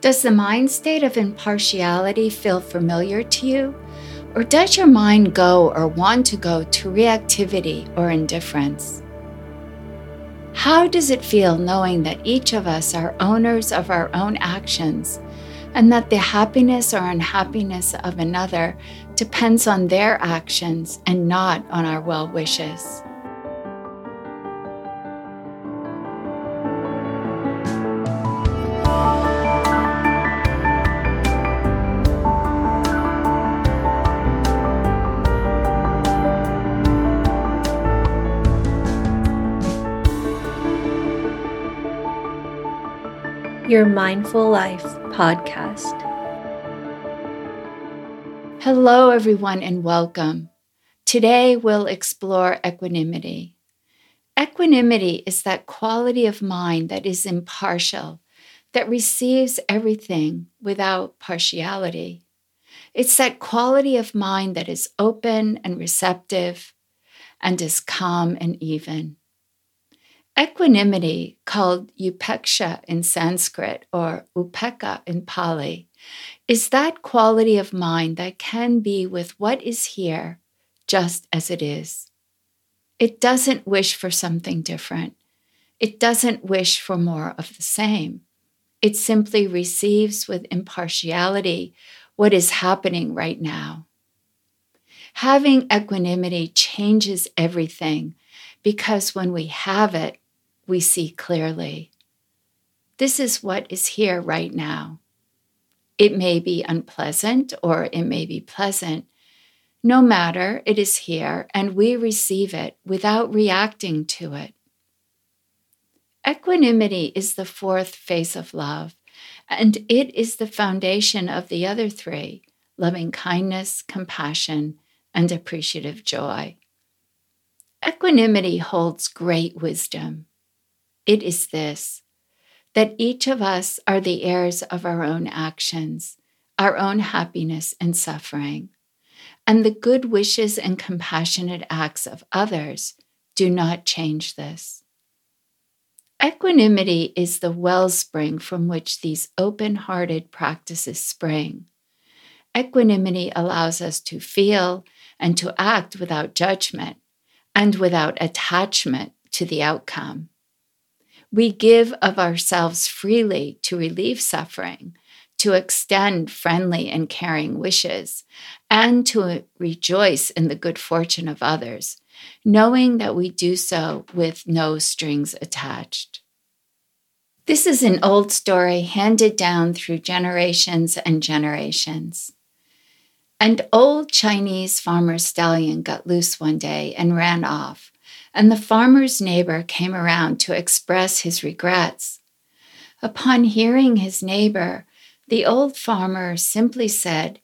Does the mind state of impartiality feel familiar to you? Or does your mind go or want to go to reactivity or indifference? How does it feel knowing that each of us are owners of our own actions and that the happiness or unhappiness of another depends on their actions and not on our well wishes? Your Mindful Life podcast. Hello, everyone, and welcome. Today we'll explore equanimity. Equanimity is that quality of mind that is impartial, that receives everything without partiality. It's that quality of mind that is open and receptive and is calm and even. Equanimity, called upeksha in Sanskrit or upekkha in Pali, is that quality of mind that can be with what is here just as it is. It doesn't wish for something different. It doesn't wish for more of the same. It simply receives with impartiality what is happening right now. Having equanimity changes everything because when we have it, we see clearly. This is what is here right now. It may be unpleasant or it may be pleasant. No matter, it is here and we receive it without reacting to it. Equanimity is the fourth face of love, and it is the foundation of the other three loving kindness, compassion, and appreciative joy. Equanimity holds great wisdom. It is this that each of us are the heirs of our own actions, our own happiness and suffering, and the good wishes and compassionate acts of others do not change this. Equanimity is the wellspring from which these open hearted practices spring. Equanimity allows us to feel and to act without judgment and without attachment to the outcome. We give of ourselves freely to relieve suffering, to extend friendly and caring wishes, and to rejoice in the good fortune of others, knowing that we do so with no strings attached. This is an old story handed down through generations and generations. An old Chinese farmer's stallion got loose one day and ran off, and the farmer's neighbor came around to express his regrets. Upon hearing his neighbor, the old farmer simply said,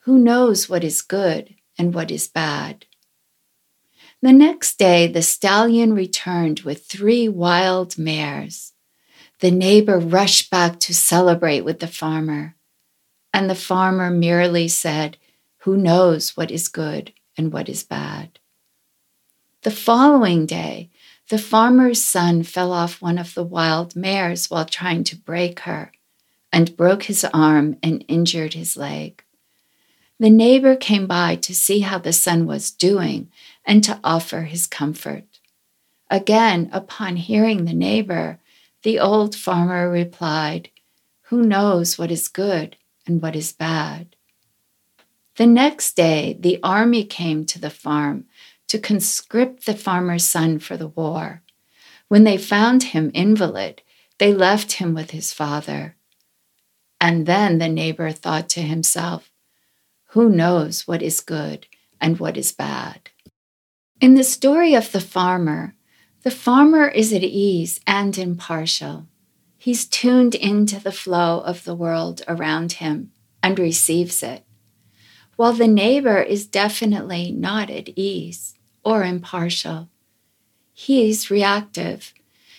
Who knows what is good and what is bad? The next day, the stallion returned with three wild mares. The neighbor rushed back to celebrate with the farmer, and the farmer merely said, Who knows what is good and what is bad? The following day, the farmer's son fell off one of the wild mares while trying to break her and broke his arm and injured his leg. The neighbor came by to see how the son was doing and to offer his comfort. Again, upon hearing the neighbor, the old farmer replied, Who knows what is good and what is bad? The next day, the army came to the farm to conscript the farmer's son for the war. When they found him invalid, they left him with his father. And then the neighbor thought to himself, Who knows what is good and what is bad? In the story of the farmer, the farmer is at ease and impartial. He's tuned into the flow of the world around him and receives it, while the neighbor is definitely not at ease or impartial. He is reactive.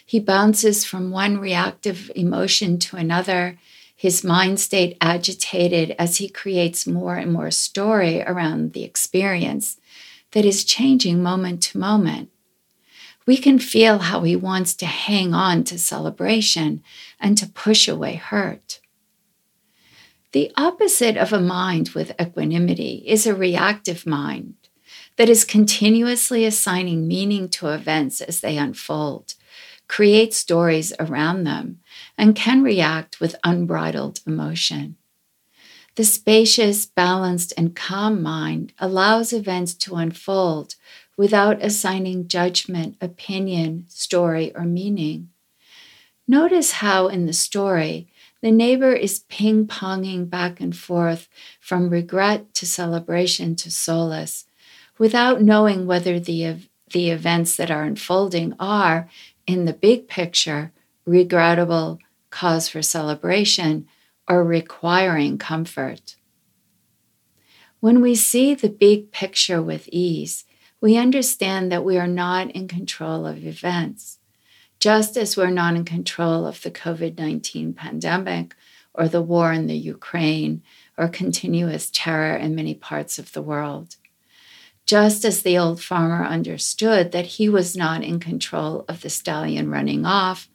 He bounces from one reactive emotion to another, his mind state agitated as he creates more and more story around the experience that is changing moment to moment. We can feel how he wants to hang on to celebration and to push away hurt. The opposite of a mind with equanimity is a reactive mind that is continuously assigning meaning to events as they unfold, create stories around them, and can react with unbridled emotion. The spacious, balanced, and calm mind allows events to unfold without assigning judgment, opinion, story, or meaning. Notice how in the story, the neighbor is ping ponging back and forth from regret to celebration to solace without knowing whether the, the events that are unfolding are, in the big picture, regrettable, cause for celebration, or requiring comfort. When we see the big picture with ease, we understand that we are not in control of events just as we're not in control of the COVID 19 pandemic or the war in the Ukraine or continuous terror in many parts of the world. Just as the old farmer understood that he was not in control of the stallion running off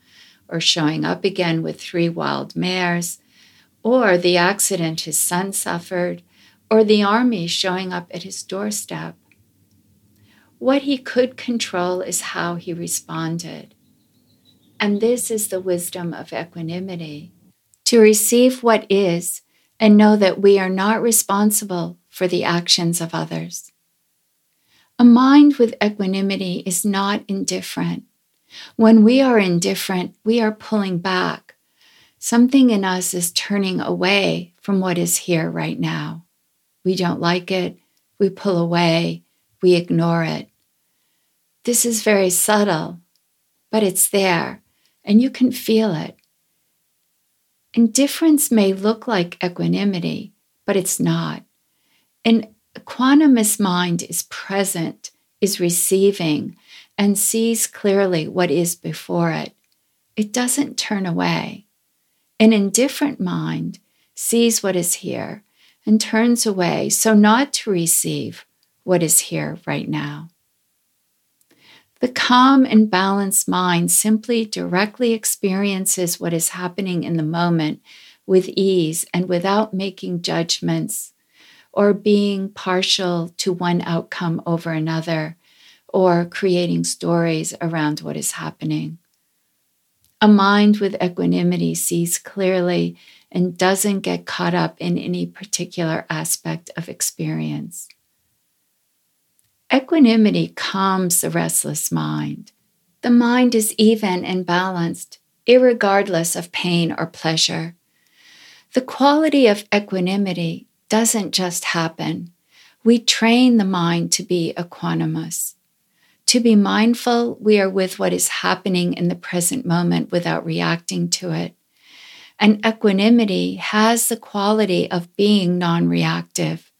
or showing up again with three wild mares, or the accident his son suffered, or the army showing up at his doorstep. What he could control is how he responded. And this is the wisdom of equanimity to receive what is and know that we are not responsible for the actions of others. A mind with equanimity is not indifferent. When we are indifferent, we are pulling back. Something in us is turning away from what is here right now. We don't like it, we pull away, we ignore it. This is very subtle, but it's there and you can feel it. Indifference may look like equanimity, but it's not. An equanimous mind is present, is receiving, and sees clearly what is before it. It doesn't turn away. An indifferent mind sees what is here and turns away so not to receive what is here right now. The calm and balanced mind simply directly experiences what is happening in the moment with ease and without making judgments or being partial to one outcome over another or creating stories around what is happening. A mind with equanimity sees clearly and doesn't get caught up in any particular aspect of experience. Equanimity calms the restless mind. The mind is even and balanced, regardless of pain or pleasure. The quality of equanimity doesn't just happen. We train the mind to be equanimous. To be mindful, we are with what is happening in the present moment without reacting to it. And equanimity has the quality of being non reactive.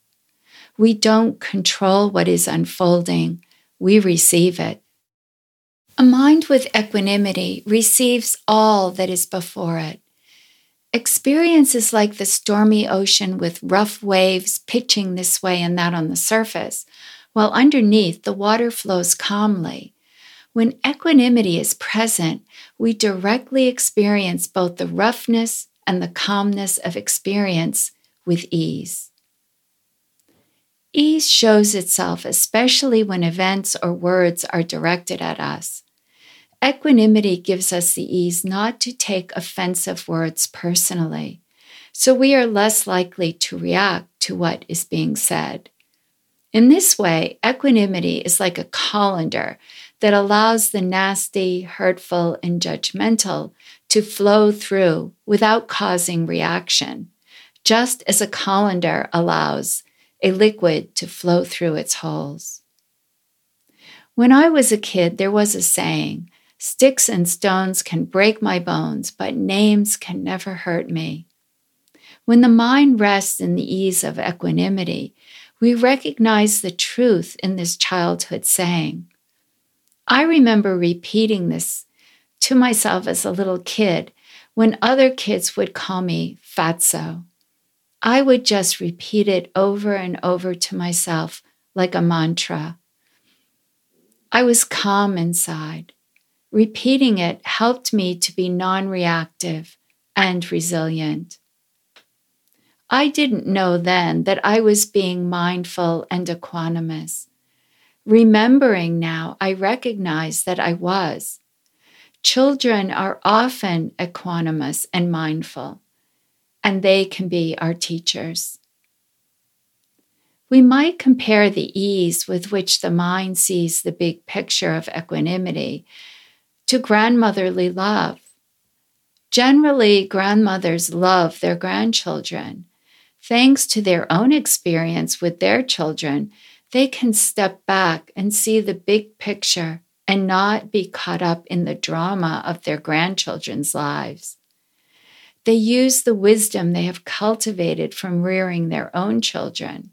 We don't control what is unfolding, we receive it. A mind with equanimity receives all that is before it. Experience is like the stormy ocean with rough waves pitching this way and that on the surface, while underneath the water flows calmly. When equanimity is present, we directly experience both the roughness and the calmness of experience with ease. Ease shows itself especially when events or words are directed at us. Equanimity gives us the ease not to take offensive words personally, so we are less likely to react to what is being said. In this way, equanimity is like a colander that allows the nasty, hurtful, and judgmental to flow through without causing reaction, just as a colander allows a liquid to flow through its holes. When I was a kid, there was a saying sticks and stones can break my bones, but names can never hurt me. When the mind rests in the ease of equanimity, we recognize the truth in this childhood saying. I remember repeating this to myself as a little kid when other kids would call me fatso. I would just repeat it over and over to myself like a mantra. I was calm inside. Repeating it helped me to be non reactive and resilient. I didn't know then that I was being mindful and equanimous. Remembering now, I recognize that I was. Children are often equanimous and mindful, and they can be our teachers. We might compare the ease with which the mind sees the big picture of equanimity to grandmotherly love. Generally, grandmothers love their grandchildren. Thanks to their own experience with their children, they can step back and see the big picture and not be caught up in the drama of their grandchildren's lives. They use the wisdom they have cultivated from rearing their own children,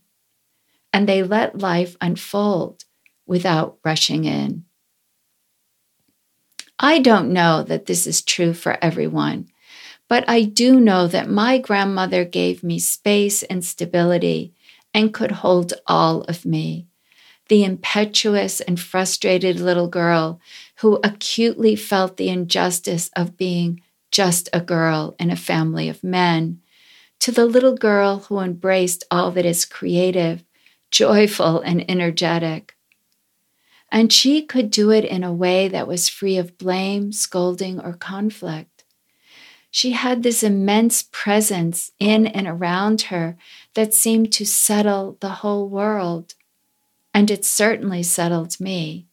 and they let life unfold without rushing in. I don't know that this is true for everyone, but I do know that my grandmother gave me space and stability and could hold all of me. The impetuous and frustrated little girl who acutely felt the injustice of being just a girl in a family of men, to the little girl who embraced all that is creative, joyful, and energetic. And she could do it in a way that was free of blame, scolding, or conflict. She had this immense presence in and around her that seemed to settle the whole world. And it certainly settled me.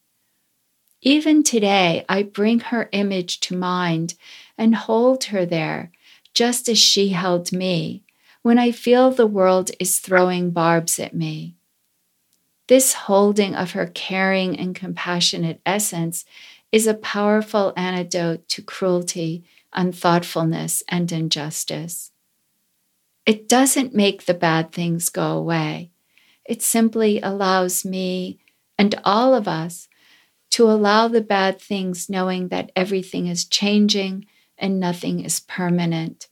Even today, I bring her image to mind and hold her there, just as she held me, when I feel the world is throwing barbs at me. This holding of her caring and compassionate essence is a powerful antidote to cruelty, unthoughtfulness, and injustice. It doesn't make the bad things go away. It simply allows me and all of us to allow the bad things, knowing that everything is changing and nothing is permanent.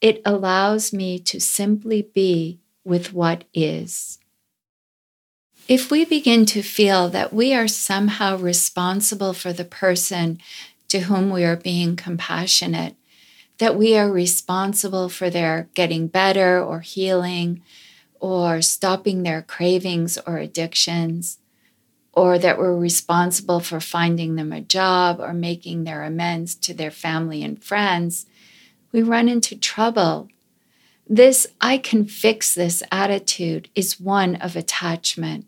It allows me to simply be with what is. If we begin to feel that we are somehow responsible for the person to whom we are being compassionate, that we are responsible for their getting better or healing or stopping their cravings or addictions, or that we're responsible for finding them a job or making their amends to their family and friends, we run into trouble. This I can fix this attitude is one of attachment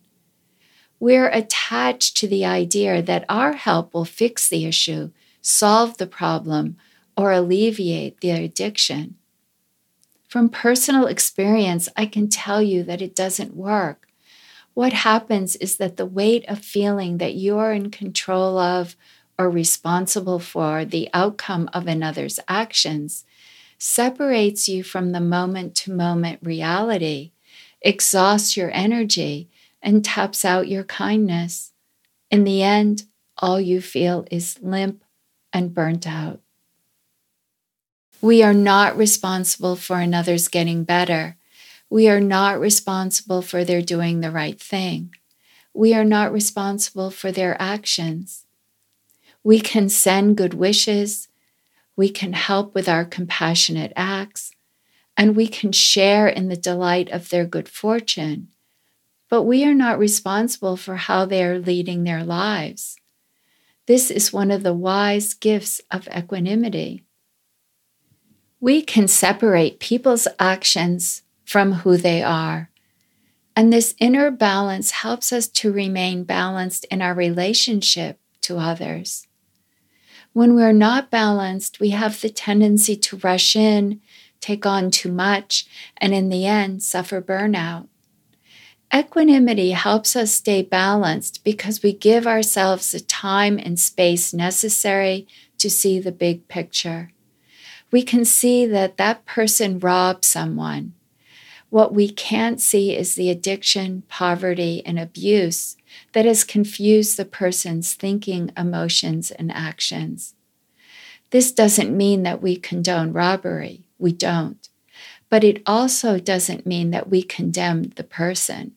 we're attached to the idea that our help will fix the issue, solve the problem, or alleviate the addiction. From personal experience, I can tell you that it doesn't work. What happens is that the weight of feeling that you're in control of or responsible for the outcome of another's actions separates you from the moment to moment reality, exhausts your energy, and taps out your kindness. In the end, all you feel is limp and burnt out. We are not responsible for another's getting better. We are not responsible for their doing the right thing. We are not responsible for their actions. We can send good wishes. We can help with our compassionate acts. And we can share in the delight of their good fortune but we are not responsible for how they are leading their lives. This is one of the wise gifts of equanimity. We can separate people's actions from who they are. And this inner balance helps us to remain balanced in our relationship to others. When we're not balanced, we have the tendency to rush in, take on too much, and in the end, suffer burnout. Equanimity helps us stay balanced because we give ourselves the time and space necessary to see the big picture. We can see that that person robbed someone. What we can't see is the addiction, poverty, and abuse that has confused the person's thinking, emotions, and actions. This doesn't mean that we condone robbery. We don't. But it also doesn't mean that we condemn the person.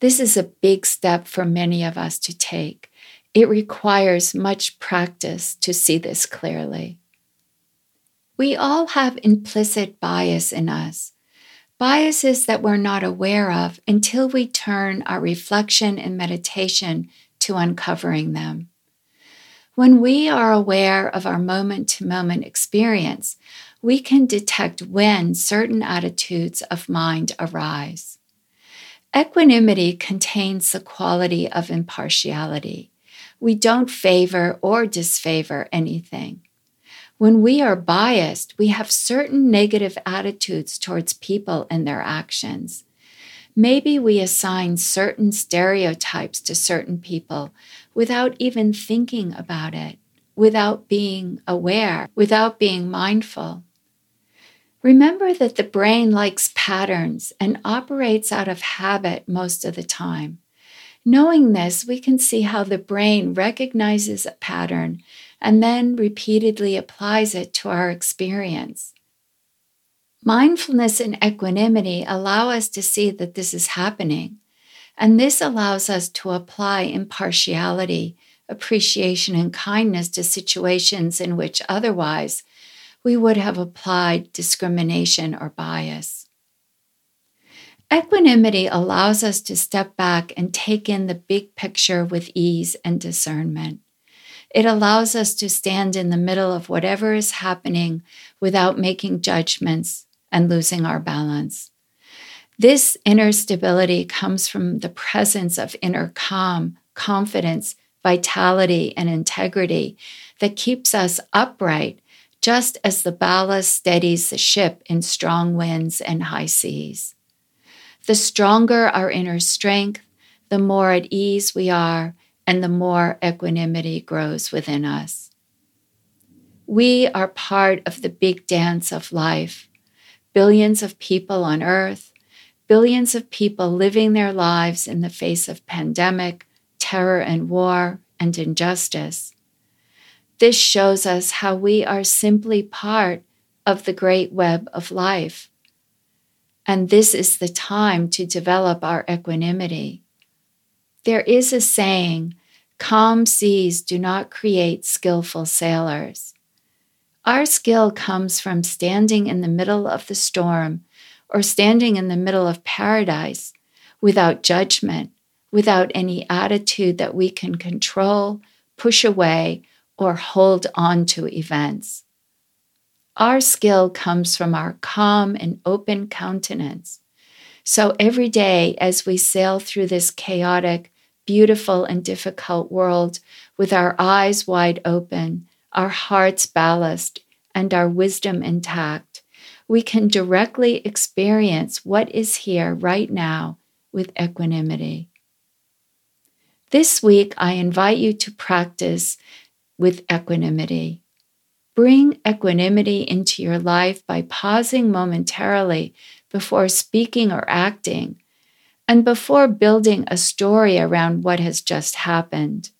This is a big step for many of us to take. It requires much practice to see this clearly. We all have implicit bias in us. biases that we're not aware of until we turn our reflection and meditation to uncovering them. When we are aware of our moment to moment experience, we can detect when certain attitudes of mind arise. Equanimity contains the quality of impartiality. We don't favor or disfavor anything. When we are biased, we have certain negative attitudes towards people and their actions. Maybe we assign certain stereotypes to certain people without even thinking about it, without being aware, without being mindful. Remember that the brain likes patterns and operates out of habit most of the time. Knowing this, we can see how the brain recognizes a pattern and then repeatedly applies it to our experience. Mindfulness and equanimity allow us to see that this is happening, and this allows us to apply impartiality, appreciation, and kindness to situations in which otherwise we would have applied discrimination or bias. Equanimity allows us to step back and take in the big picture with ease and discernment. It allows us to stand in the middle of whatever is happening without making judgments and losing our balance. This inner stability comes from the presence of inner calm, confidence, vitality, and integrity that keeps us upright, just as the ballast steadies the ship in strong winds and high seas. The stronger our inner strength, the more at ease we are, and the more equanimity grows within us. We are part of the big dance of life. Billions of people on earth, billions of people living their lives in the face of pandemic, terror and war, and injustice. This shows us how we are simply part of the great web of life and this is the time to develop our equanimity. There is a saying calm seas do not create skillful sailors. Our skill comes from standing in the middle of the storm or standing in the middle of paradise without judgment, without any attitude that we can control, push away, or hold on to events. Our skill comes from our calm and open countenance. So every day, as we sail through this chaotic, beautiful, and difficult world with our eyes wide open, our hearts ballast, and our wisdom intact, we can directly experience what is here right now with equanimity. This week, I invite you to practice with equanimity. Bring equanimity into your life by pausing momentarily before speaking or acting, and before building a story around what has just happened,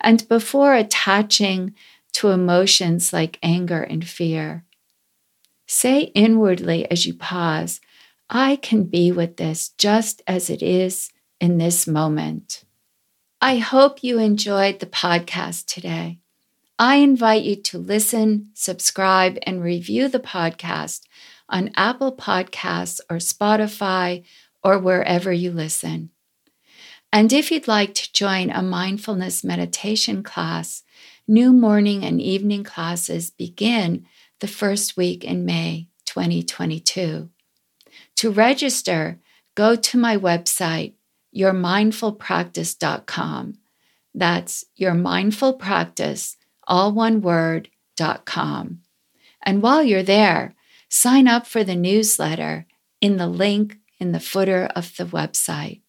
and before attaching to emotions like anger and fear. Say inwardly as you pause, I can be with this just as it is in this moment. I hope you enjoyed the podcast today. I invite you to listen, subscribe, and review the podcast on Apple Podcasts or Spotify or wherever you listen. And if you'd like to join a mindfulness meditation class, new morning and evening classes begin the first week in May 2022. To register, go to my website, yourmindfulpractice.com. That's your mindful practice all one word, dot com. And while you're there, sign up for the newsletter in the link in the footer of the website.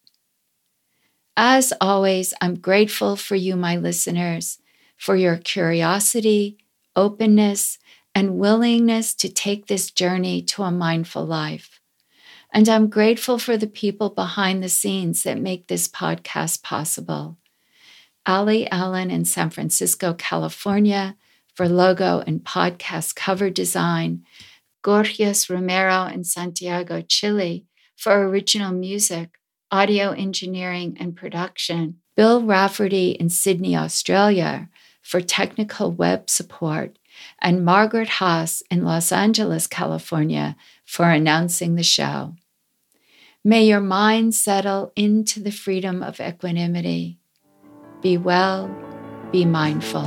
As always, I'm grateful for you, my listeners, for your curiosity, openness, and willingness to take this journey to a mindful life. And I'm grateful for the people behind the scenes that make this podcast possible. Ali Allen in San Francisco, California for logo and podcast cover design, Gorgias Romero in Santiago, Chile for original music, audio engineering, and production, Bill Rafferty in Sydney, Australia for technical web support, and Margaret Haas in Los Angeles, California for announcing the show. May your mind settle into the freedom of equanimity. Be well, be mindful.